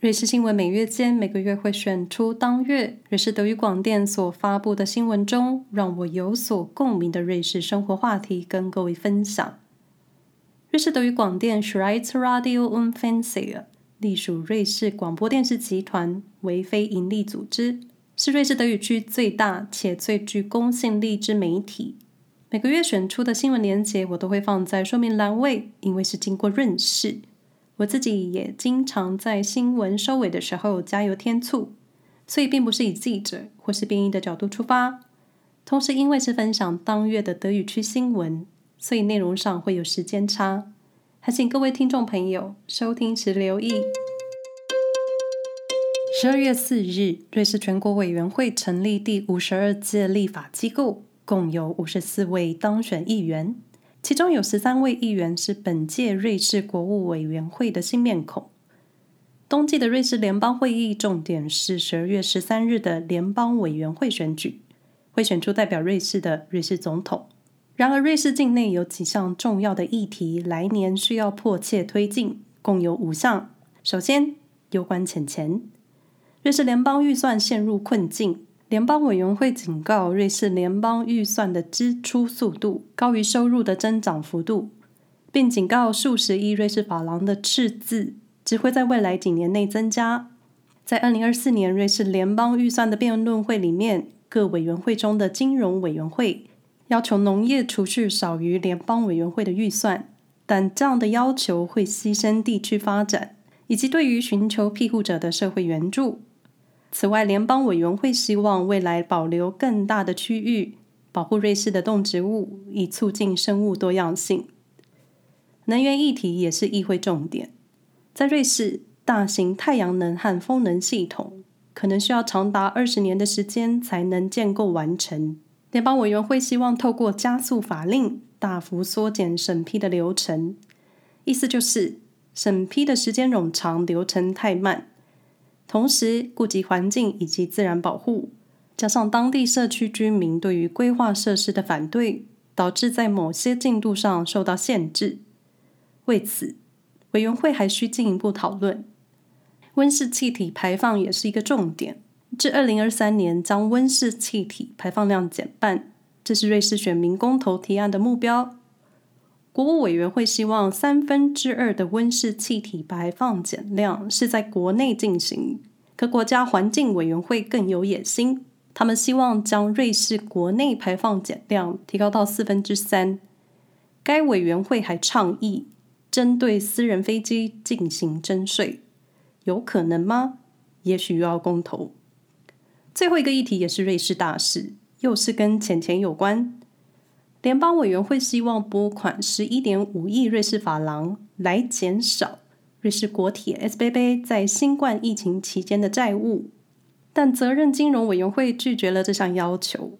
瑞士新闻每月间每个月会选出当月瑞士德语广电所发布的新闻中让我有所共鸣的瑞士生活话题，跟各位分享。瑞士德语广电 Schweizer Radio und Fernsehen 隶属瑞士广播电视集团，为非营利组织，是瑞士德语区最大且最具公信力之媒体。每个月选出的新闻连结，我都会放在说明栏位，因为是经过润饰。我自己也经常在新闻收尾的时候加油添醋，所以并不是以记者或是编译的角度出发。同时，因为是分享当月的德语区新闻，所以内容上会有时间差，还请各位听众朋友收听时留意。十二月四日，瑞士全国委员会成立第五十二届立法机构，共有五十四位当选议员。其中有十三位议员是本届瑞士国务委员会的新面孔。冬季的瑞士联邦会议重点是十二月十三日的联邦委员会选举，会选出代表瑞士的瑞士总统。然而，瑞士境内有几项重要的议题，来年需要迫切推进，共有五项。首先，有关钱钱，瑞士联邦预算陷入困境。联邦委员会警告，瑞士联邦预算的支出速度高于收入的增长幅度，并警告数十亿瑞士法郎的赤字只会在未来几年内增加。在二零二四年瑞士联邦预算的辩论会里面，各委员会中的金融委员会要求农业储蓄少于联邦委员会的预算，但这样的要求会牺牲地区发展以及对于寻求庇护者的社会援助。此外，联邦委员会希望未来保留更大的区域，保护瑞士的动植物，以促进生物多样性。能源议题也是议会重点。在瑞士，大型太阳能和风能系统可能需要长达二十年的时间才能建构完成。联邦委员会希望透过加速法令，大幅缩减审批的流程。意思就是，审批的时间冗长，流程太慢。同时，顾及环境以及自然保护，加上当地社区居民对于规划设施的反对，导致在某些进度上受到限制。为此，委员会还需进一步讨论。温室气体排放也是一个重点，至二零二三年将温室气体排放量减半，这是瑞士选民公投提案的目标。国务委员会希望三分之二的温室气体排放减量是在国内进行，可国家环境委员会更有野心，他们希望将瑞士国内排放减量提高到四分之三。该委员会还倡议针对私人飞机进行征税，有可能吗？也许又要公投。最后一个议题也是瑞士大事，又是跟钱钱有关。联邦委员会希望拨款十一点五亿瑞士法郎来减少瑞士国铁 SBB 在新冠疫情期间的债务，但责任金融委员会拒绝了这项要求。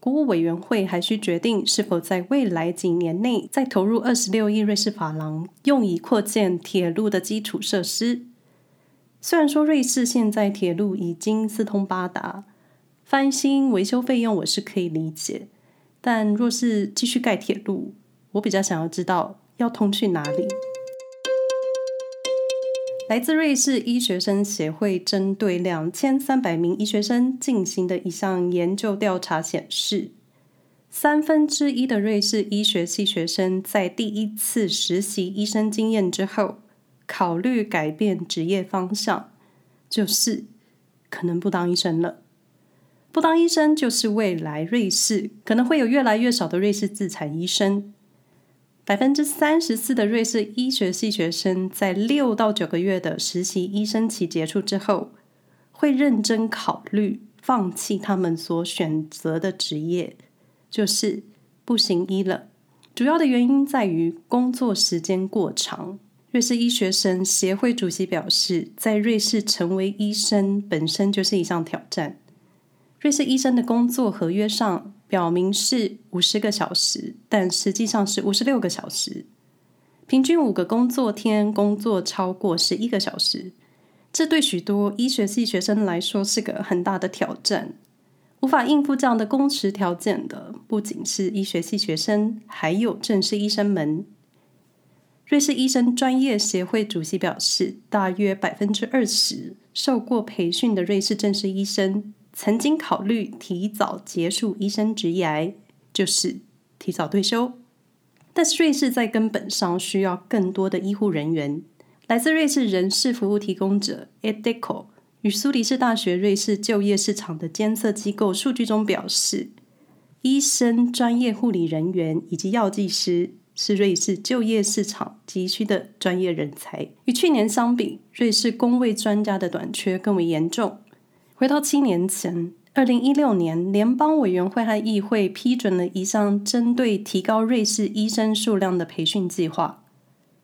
国务委员会还需决定是否在未来几年内再投入二十六亿瑞士法郎，用以扩建铁路的基础设施。虽然说瑞士现在铁路已经四通八达，翻新维修费用我是可以理解。但若是继续盖铁路，我比较想要知道要通去哪里。来自瑞士医学生协会针对两千三百名医学生进行的一项研究调查显示，三分之一的瑞士医学系学生在第一次实习医生经验之后，考虑改变职业方向，就是可能不当医生了。不当医生，就是未来瑞士可能会有越来越少的瑞士自产医生。百分之三十四的瑞士医学系学生在六到九个月的实习医生期结束之后，会认真考虑放弃他们所选择的职业，就是不行医了。主要的原因在于工作时间过长。瑞士医学生协会主席表示，在瑞士成为医生本身就是一项挑战。瑞士医生的工作合约上表明是五十个小时，但实际上是五十六个小时，平均五个工作天工作超过十一个小时。这对许多医学系学生来说是个很大的挑战。无法应付这样的工时条件的，不仅是医学系学生，还有正式医生们。瑞士医生专业协会主席表示，大约百分之二十受过培训的瑞士正式医生曾经考虑提早结束医生职业癌，就是提早退休。但是瑞士在根本上需要更多的医护人员。来自瑞士人事服务提供者 e d e c o 与苏黎世大学瑞士就业市场的监测机构数据中表示，医生、专业护理人员以及药剂师。是瑞士就业市场急需的专业人才。与去年相比，瑞士工位专家的短缺更为严重。回到七年前，二零一六年，联邦委员会和议会批准了一项针对提高瑞士医生数量的培训计划。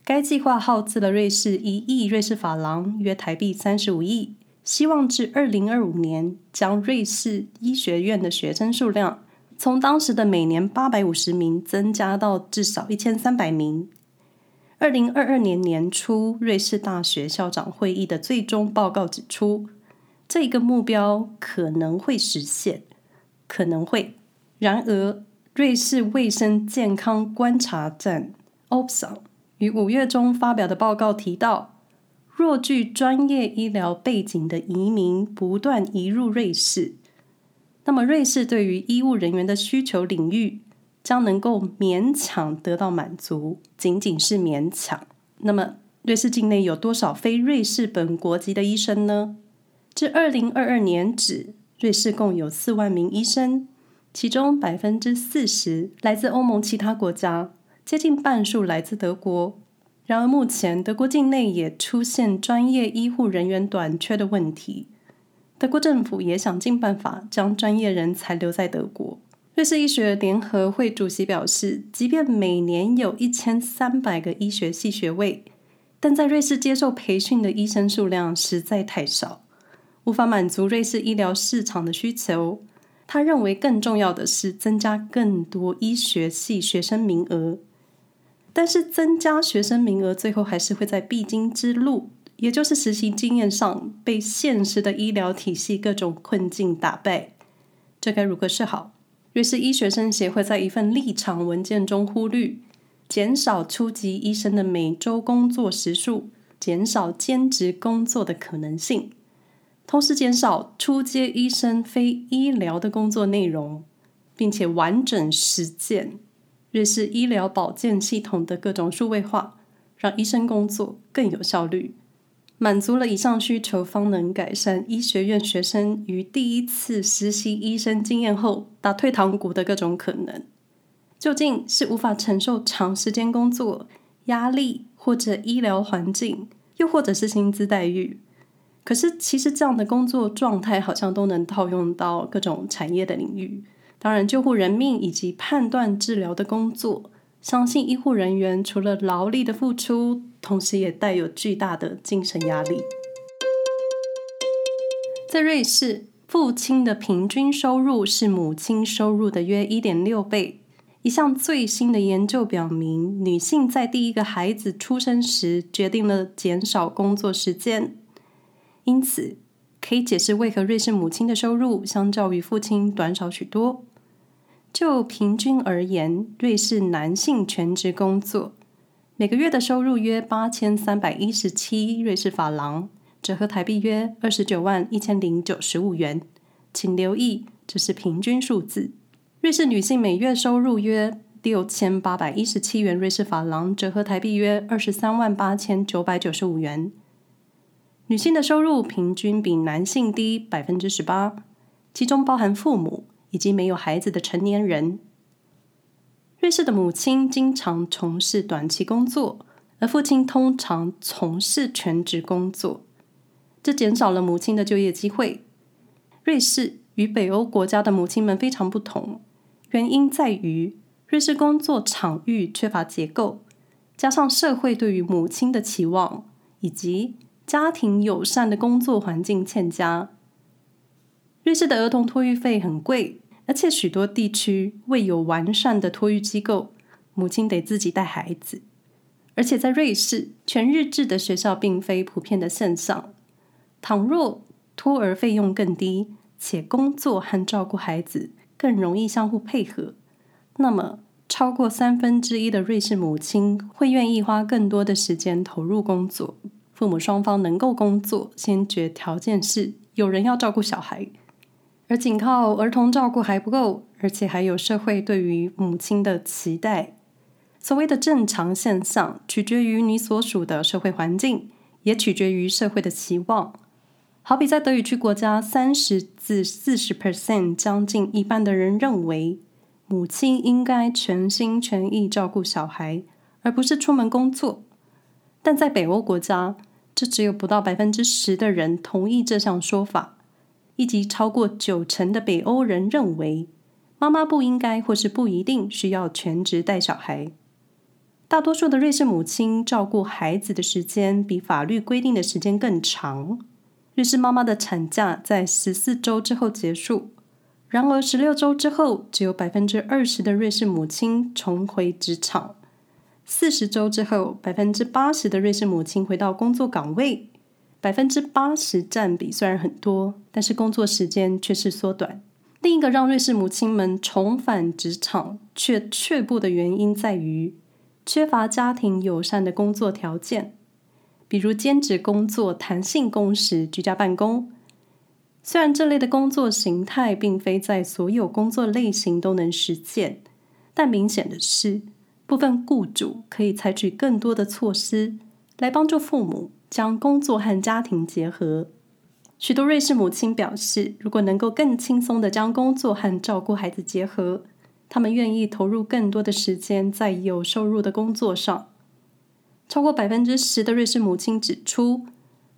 该计划耗资了瑞士一亿瑞士法郎，约台币三十五亿，希望至二零二五年将瑞士医学院的学生数量。从当时的每年八百五十名增加到至少一千三百名。二零二二年年初，瑞士大学校长会议的最终报告指出，这个目标可能会实现，可能会。然而，瑞士卫生健康观察站 OPSAN 于五月中发表的报告提到，若具专业医疗背景的移民不断移入瑞士。那么，瑞士对于医务人员的需求领域将能够勉强得到满足，仅仅是勉强。那么，瑞士境内有多少非瑞士本国籍的医生呢？至二零二二年止，瑞士共有四万名医生，其中百分之四十来自欧盟其他国家，接近半数来自德国。然而，目前德国境内也出现专业医护人员短缺的问题。德国政府也想尽办法将专业人才留在德国。瑞士医学联合会主席表示，即便每年有一千三百个医学系学位，但在瑞士接受培训的医生数量实在太少，无法满足瑞士医疗市场的需求。他认为更重要的是增加更多医学系学生名额，但是增加学生名额最后还是会在必经之路。也就是实习经验上被现实的医疗体系各种困境打败，这该如何是好？瑞士医学生协会在一份立场文件中呼吁，减少初级医生的每周工作时数，减少兼职工作的可能性，同时减少初阶医生非医疗的工作内容，并且完整实践瑞士医疗保健系统的各种数位化，让医生工作更有效率。满足了以上需求，方能改善医学院学生于第一次实习医生经验后打退堂鼓的各种可能。究竟是无法承受长时间工作压力，或者医疗环境，又或者是薪资待遇？可是，其实这样的工作状态好像都能套用到各种产业的领域。当然，救护人命以及判断治疗的工作。相信医护人员除了劳力的付出，同时也带有巨大的精神压力。在瑞士，父亲的平均收入是母亲收入的约一点六倍。一项最新的研究表明，女性在第一个孩子出生时决定了减少工作时间，因此可以解释为何瑞士母亲的收入相较于父亲短少许多。就平均而言，瑞士男性全职工作每个月的收入约八千三百一十七瑞士法郎，折合台币约二十九万一千零九十五元。请留意，这是平均数字。瑞士女性每月收入约六千八百一十七元瑞士法郎，折合台币约二十三万八千九百九十五元。女性的收入平均比男性低百分之十八，其中包含父母。以及没有孩子的成年人。瑞士的母亲经常从事短期工作，而父亲通常从事全职工作，这减少了母亲的就业机会。瑞士与北欧国家的母亲们非常不同，原因在于瑞士工作场域缺乏结构，加上社会对于母亲的期望，以及家庭友善的工作环境欠佳。瑞士的儿童托育费很贵，而且许多地区未有完善的托育机构，母亲得自己带孩子。而且在瑞士，全日制的学校并非普遍的现象。倘若托儿费用更低，且工作和照顾孩子更容易相互配合，那么超过三分之一的瑞士母亲会愿意花更多的时间投入工作。父母双方能够工作，先决条件是有人要照顾小孩。而仅靠儿童照顾还不够，而且还有社会对于母亲的期待。所谓的正常现象，取决于你所属的社会环境，也取决于社会的期望。好比在德语区国家，三十至四十 percent，将近一半的人认为，母亲应该全心全意照顾小孩，而不是出门工作。但在北欧国家，这只有不到百分之十的人同意这项说法，以及超过九成的北欧人认为，妈妈不应该或是不一定需要全职带小孩。大多数的瑞士母亲照顾孩子的时间比法律规定的时间更长。瑞士妈妈的产假在十四周之后结束，然而十六周之后，只有百分之二十的瑞士母亲重回职场；四十周之后，百分之八十的瑞士母亲回到工作岗位。百分之八十占比虽然很多，但是工作时间却是缩短。另一个让瑞士母亲们重返职场却却步的原因在于。缺乏家庭友善的工作条件，比如兼职工作、弹性工时、居家办公。虽然这类的工作形态并非在所有工作类型都能实践，但明显的是，部分雇主可以采取更多的措施来帮助父母将工作和家庭结合。许多瑞士母亲表示，如果能够更轻松地将工作和照顾孩子结合。他们愿意投入更多的时间在有收入的工作上。超过百分之十的瑞士母亲指出，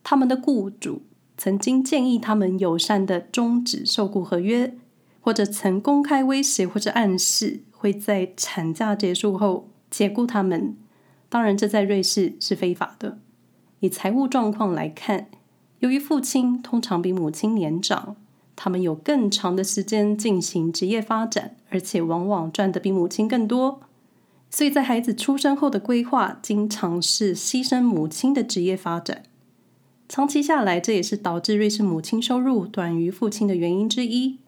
他们的雇主曾经建议他们友善地终止受雇合约，或者曾公开威胁或者暗示会在产假结束后解雇他们。当然，这在瑞士是非法的。以财务状况来看，由于父亲通常比母亲年长。他们有更长的时间进行职业发展，而且往往赚得比母亲更多。所以在孩子出生后的规划，经常是牺牲母亲的职业发展。长期下来，这也是导致瑞士母亲收入短于父亲的原因之一。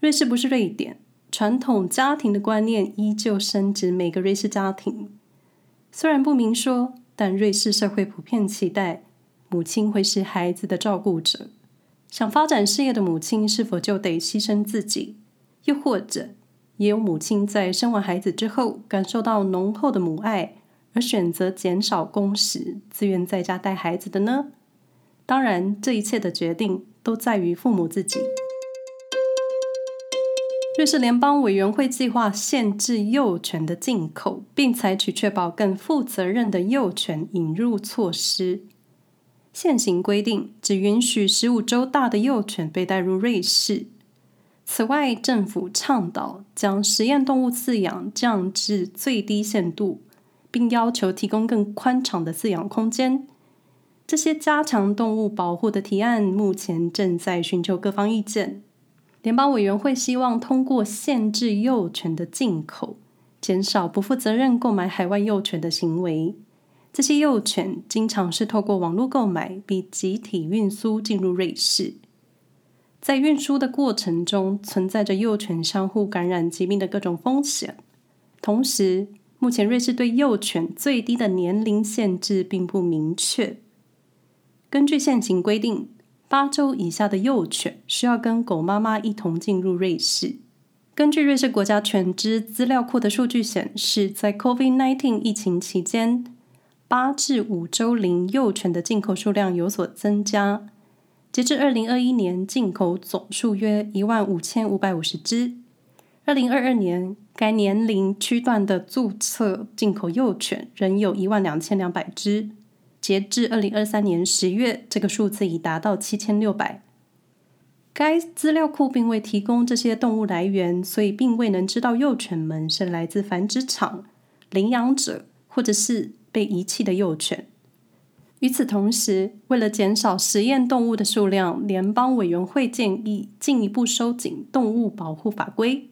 瑞士不是瑞典，传统家庭的观念依旧深植每个瑞士家庭。虽然不明说，但瑞士社会普遍期待母亲会是孩子的照顾者。想发展事业的母亲是否就得牺牲自己？又或者，也有母亲在生完孩子之后，感受到浓厚的母爱，而选择减少工时，自愿在家带孩子的呢？当然，这一切的决定都在于父母自己。瑞士联邦委员会计划限制幼犬的进口，并采取确保更负责任的幼犬引入措施。现行规定只允许十五周大的幼犬被带入瑞士。此外，政府倡导将实验动物饲养降至最低限度，并要求提供更宽敞的饲养空间。这些加强动物保护的提案目前正在寻求各方意见。联邦委员会希望通过限制幼犬的进口，减少不负责任购买海外幼犬的行为。这些幼犬经常是透过网络购买，并集体运输进入瑞士。在运输的过程中，存在着幼犬相互感染疾病的各种风险。同时，目前瑞士对幼犬最低的年龄限制并不明确。根据现行规定，八周以下的幼犬需要跟狗妈妈一同进入瑞士。根据瑞士国家犬只资料库的数据显示，在 COVID-19 疫情期间，八至五周龄幼犬的进口数量有所增加，截至二零二一年，进口总数约一万五千五百五十只。二零二二年，该年龄区段的注册进口幼犬仍有一万两千两百只。截至二零二三年十月，这个数字已达到七千六百。该资料库并未提供这些动物来源，所以并未能知道幼犬们是来自繁殖场、领养者，或者是。被遗弃的幼犬。与此同时，为了减少实验动物的数量，联邦委员会建议进一步收紧动物保护法规，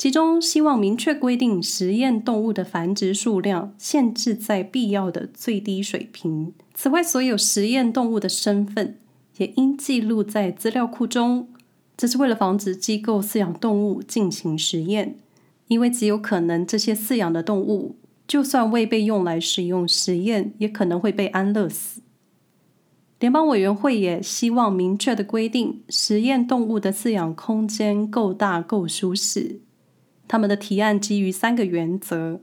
其中希望明确规定实验动物的繁殖数量限制在必要的最低水平。此外，所有实验动物的身份也应记录在资料库中，这是为了防止机构饲养动物进行实验。因为极有可能这些饲养的动物，就算未被用来使用实验，也可能会被安乐死。联邦委员会也希望明确的规定，实验动物的饲养空间够大、够舒适。他们的提案基于三个原则：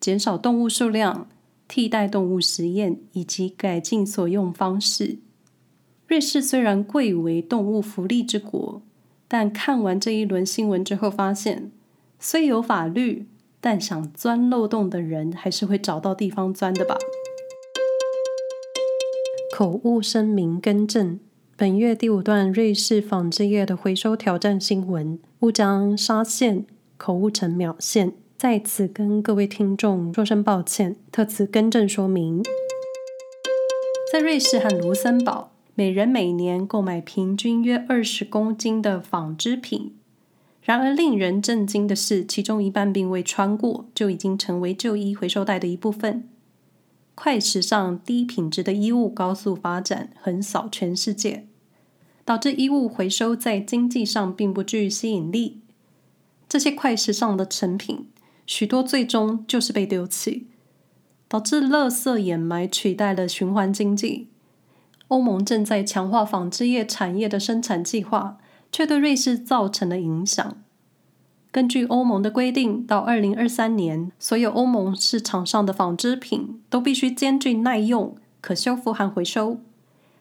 减少动物数量、替代动物实验以及改进所用方式。瑞士虽然贵为动物福利之国，但看完这一轮新闻之后，发现虽有法律，但想钻漏洞的人还是会找到地方钻的吧。口误声明更正：本月第五段瑞士纺织业的回收挑战新闻，误将纱线口误成秒线，在此跟各位听众说声抱歉，特此更正说明。在瑞士和卢森堡，每人每年购买平均约二十公斤的纺织品。然而，令人震惊的是，其中一半并未穿过，就已经成为旧衣回收袋的一部分。快时尚、低品质的衣物高速发展，横扫全世界，导致衣物回收在经济上并不具吸引力。这些快时尚的成品，许多最终就是被丢弃，导致垃圾掩埋取代了循环经济。欧盟正在强化纺织业产业的生产计划，却对瑞士造成了影响。根据欧盟的规定，到二零二三年，所有欧盟市场上的纺织品都必须兼具耐用、可修复和回收，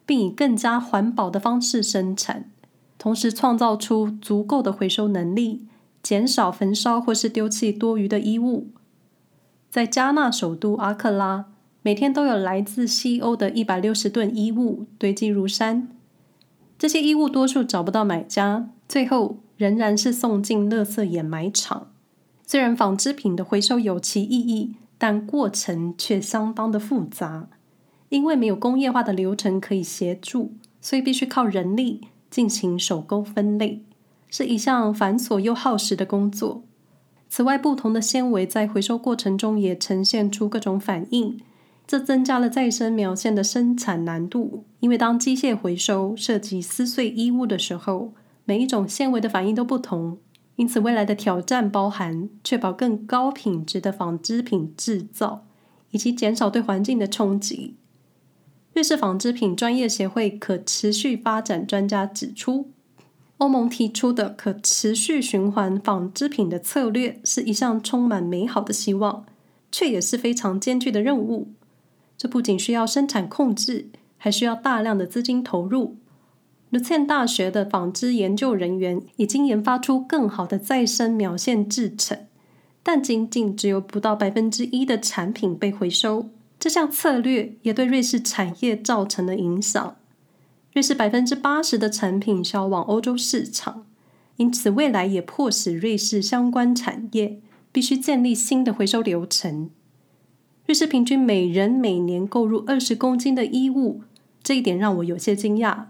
并以更加环保的方式生产，同时创造出足够的回收能力。减少焚烧或是丢弃多余的衣物。在加纳首都阿克拉，每天都有来自西欧的一百六十吨衣物堆积如山。这些衣物多数找不到买家，最后仍然是送进垃圾掩埋场。虽然纺织品的回收有其意义，但过程却相当的复杂，因为没有工业化的流程可以协助，所以必须靠人力进行手工分类。是一项繁琐又耗时的工作。此外，不同的纤维在回收过程中也呈现出各种反应，这增加了再生描线的生产难度。因为当机械回收涉及撕碎衣物的时候，每一种纤维的反应都不同。因此，未来的挑战包含确保更高品质的纺织品制造，以及减少对环境的冲击。瑞士纺织品专业协会可持续发展专家指出，欧盟提出的可持续循环纺织品的策略是一项充满美好的希望，却也是非常艰巨的任务。这不仅需要生产控制，还需要大量的资金投入。卢茨大学的纺织研究人员已经研发出更好的再生秒线制成，但仅仅只有不到百分之一的产品被回收。这项策略也对瑞士产业造成了影响。瑞士百分之八十的产品销往欧洲市场，因此未来也迫使瑞士相关产业必须建立新的回收流程。瑞士平均每人每年购入二十公斤的衣物，这一点让我有些惊讶。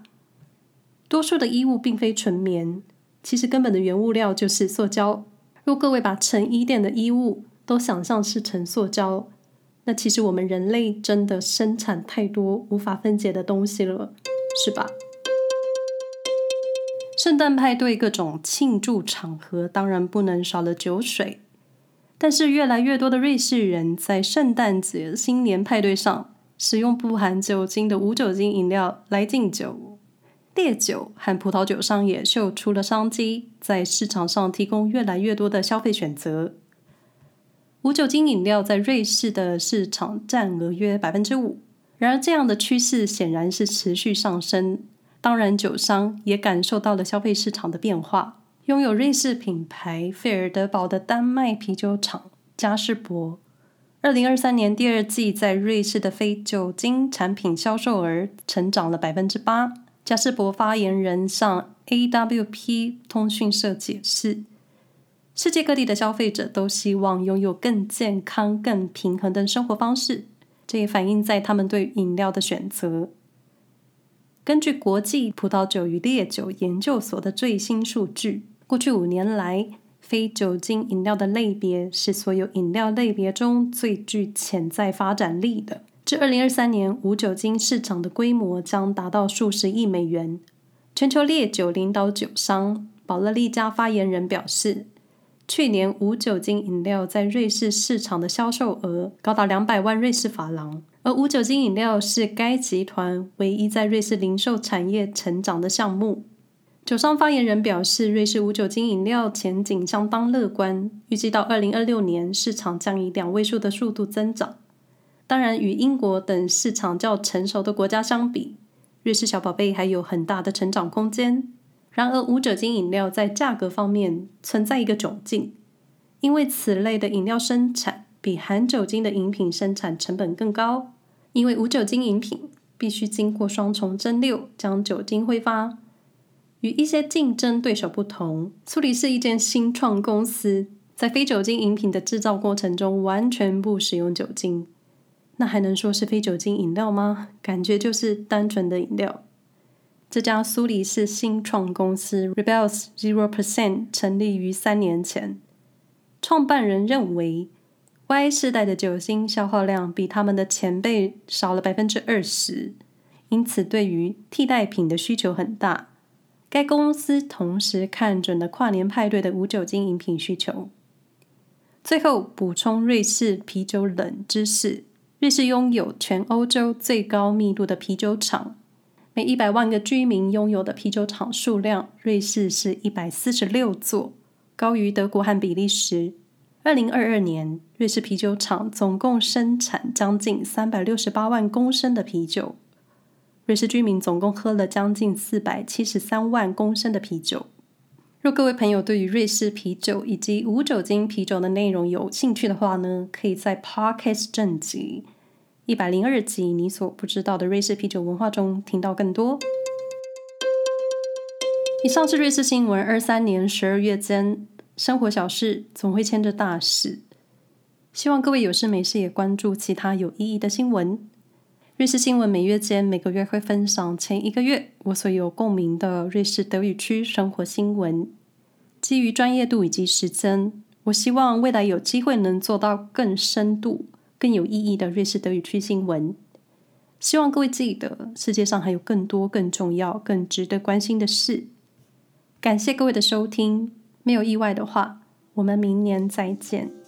多数的衣物并非纯棉，其实根本的原物料就是塑胶。若各位把成衣店的衣物都想象是成塑胶，那其实我们人类真的生产太多无法分解的东西了。是吧？圣诞派对各种庆祝场合当然不能少了酒水，但是越来越多的瑞士人在圣诞节、新年派对上使用不含酒精的无酒精饮料来敬酒，烈酒和葡萄酒商也秀出了商机，在市场上提供越来越多的消费选择。无酒精饮料在瑞士的市场占额约百分之五。然而，这样的趋势显然是持续上升。当然，酒商也感受到了消费市场的变化。拥有瑞士品牌费尔德堡的丹麦啤酒厂嘉士伯，二零二三年第二季在瑞士的非酒精产品销售额成长了百分之八。嘉士伯发言人向 AWP 通讯社解释，世界各地的消费者都希望拥有更健康、更平衡的生活方式。这也反映在他们对饮料的选择。根据国际葡萄酒与烈酒研究所的最新数据，过去五年来，非酒精饮料的类别是所有饮料类别中最具潜在发展力的。至二零二三年，无酒精市场的规模将达到数十亿美元。全球烈酒领导酒商保乐利家发言人表示，去年无酒精饮料在瑞士市场的销售额高达两百万瑞士法郎，而无酒精饮料是该集团唯一在瑞士零售产业成长的项目。酒商发言人表示，瑞士无酒精饮料前景相当乐观，预计到二零二六年市场将以两位数的速度增长。当然，与英国等市场较成熟的国家相比，瑞士小宝贝还有很大的成长空间。然而，无酒精饮料在价格方面存在一个窘境，因为此类的饮料生产比含酒精的饮品生产成本更高，因为无酒精饮品必须经过双重蒸馏将酒精挥发。与一些竞争对手不同，苏黎世一间新创公司在非酒精饮品的制造过程中完全不使用酒精。那还能说是非酒精饮料吗？感觉就是单纯的饮料。这家苏黎世新创公司 Rebels Zero Percent 成立于三年前，创办人认为 Y 世代的酒精消耗量比他们的前辈少了百分之二十，因此对于替代品的需求很大。该公司同时看准了跨年派对的无酒精饮品需求。最后补充瑞士啤酒冷知识：瑞士拥有全欧洲最高密度的啤酒厂，每一百万个居民拥有的啤酒厂数量，瑞士是一百四十六座，高于德国和比利时。二零二二年，瑞士啤酒厂总共生产将近三百六十八万公升的啤酒。瑞士居民总共喝了将近四百七十三万公升的啤酒。若各位朋友对于瑞士啤酒以及无酒精啤酒的内容有兴趣的话呢，可以在 Podcast 正集一百零二集《你所不知道的瑞士啤酒文化》中听到更多。以上是瑞士新闻，二三年十二月间生活小事总会牵着大事，希望各位有事没事也关注其他有意义的新闻。瑞士新闻每月间每个月会分享前一个月我所有共鸣的瑞士德语区生活新闻。基于专业度以及时间，我希望未来有机会能做到更深度、更有意义的瑞士德语区新闻。希望各位记得，世界上还有更多更重要、更值得关心的事。感谢各位的收听，没有意外的话，我们明年再见。